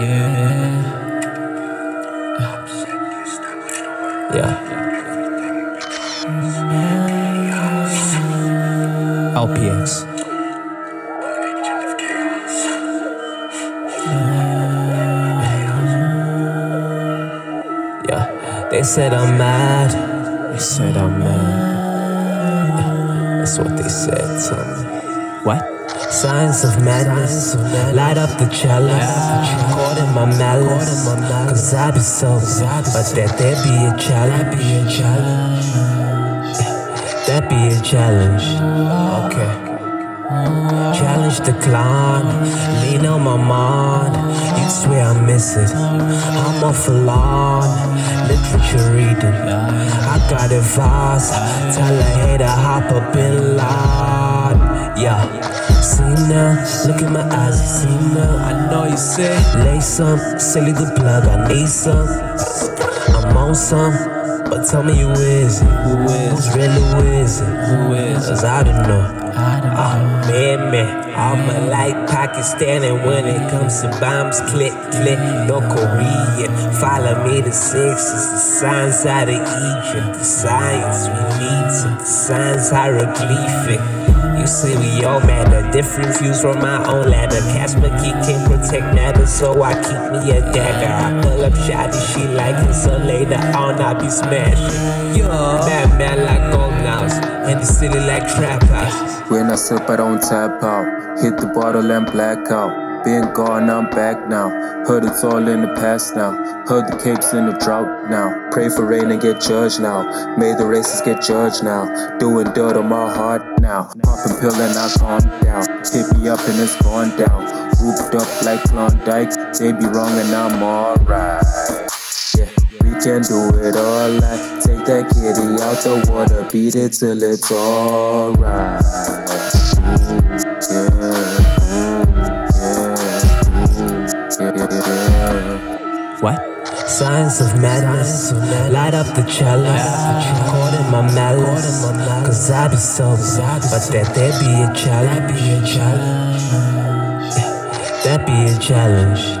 Yeah. Yeah. LPX. Yeah. They said I'm mad. They said I'm mad. That's what they said to me. What? Science of madness, light up the chalice. Caught in my malice, cause I be so, but that there be a challenge. That be a challenge. Okay. Challenge decline, lean on my mind. You swear I miss it. I'm off a lawn, literature reading. I got advice, tell a hater hop up in line. Yeah. See now, look in my eyes, see now. I know you say, lay some, silly the plug, I need some. I'm on some, but tell me who is it? Who is? Who's really who is it? Who is? Cause I don't know. Man, man, I'm a like Pakistan, and when it comes to bombs, click, click, no Korean. Follow me to six, it's the signs out of Egypt, the science we need to, the signs hieroglyphic. You see, we all matter, different views from my own ladder. Casper key can't protect matter, so I keep me a dagger. I pull up shotty, she like it, so later on I be smashing. Yo, man, man, like gold and the city like trap house. When I sip, I don't tap out. Hit the bottle and black out. Been gone, I'm back now. Heard it's all in the past now. Heard the capes in the drought now. Pray for rain and get judged now. May the races get judged now. Doing dirt on my heart now. Popping pill and I calm down. Hit me up and it's gone down. Whooped up like Klondike. They be wrong and I'm alright. We can do it all right. Take that kitty out the water, beat it till it's alright. What? Science of madness, light up the chalice. Caught in my malice, cause I be so, but that there be a challenge. That be a challenge.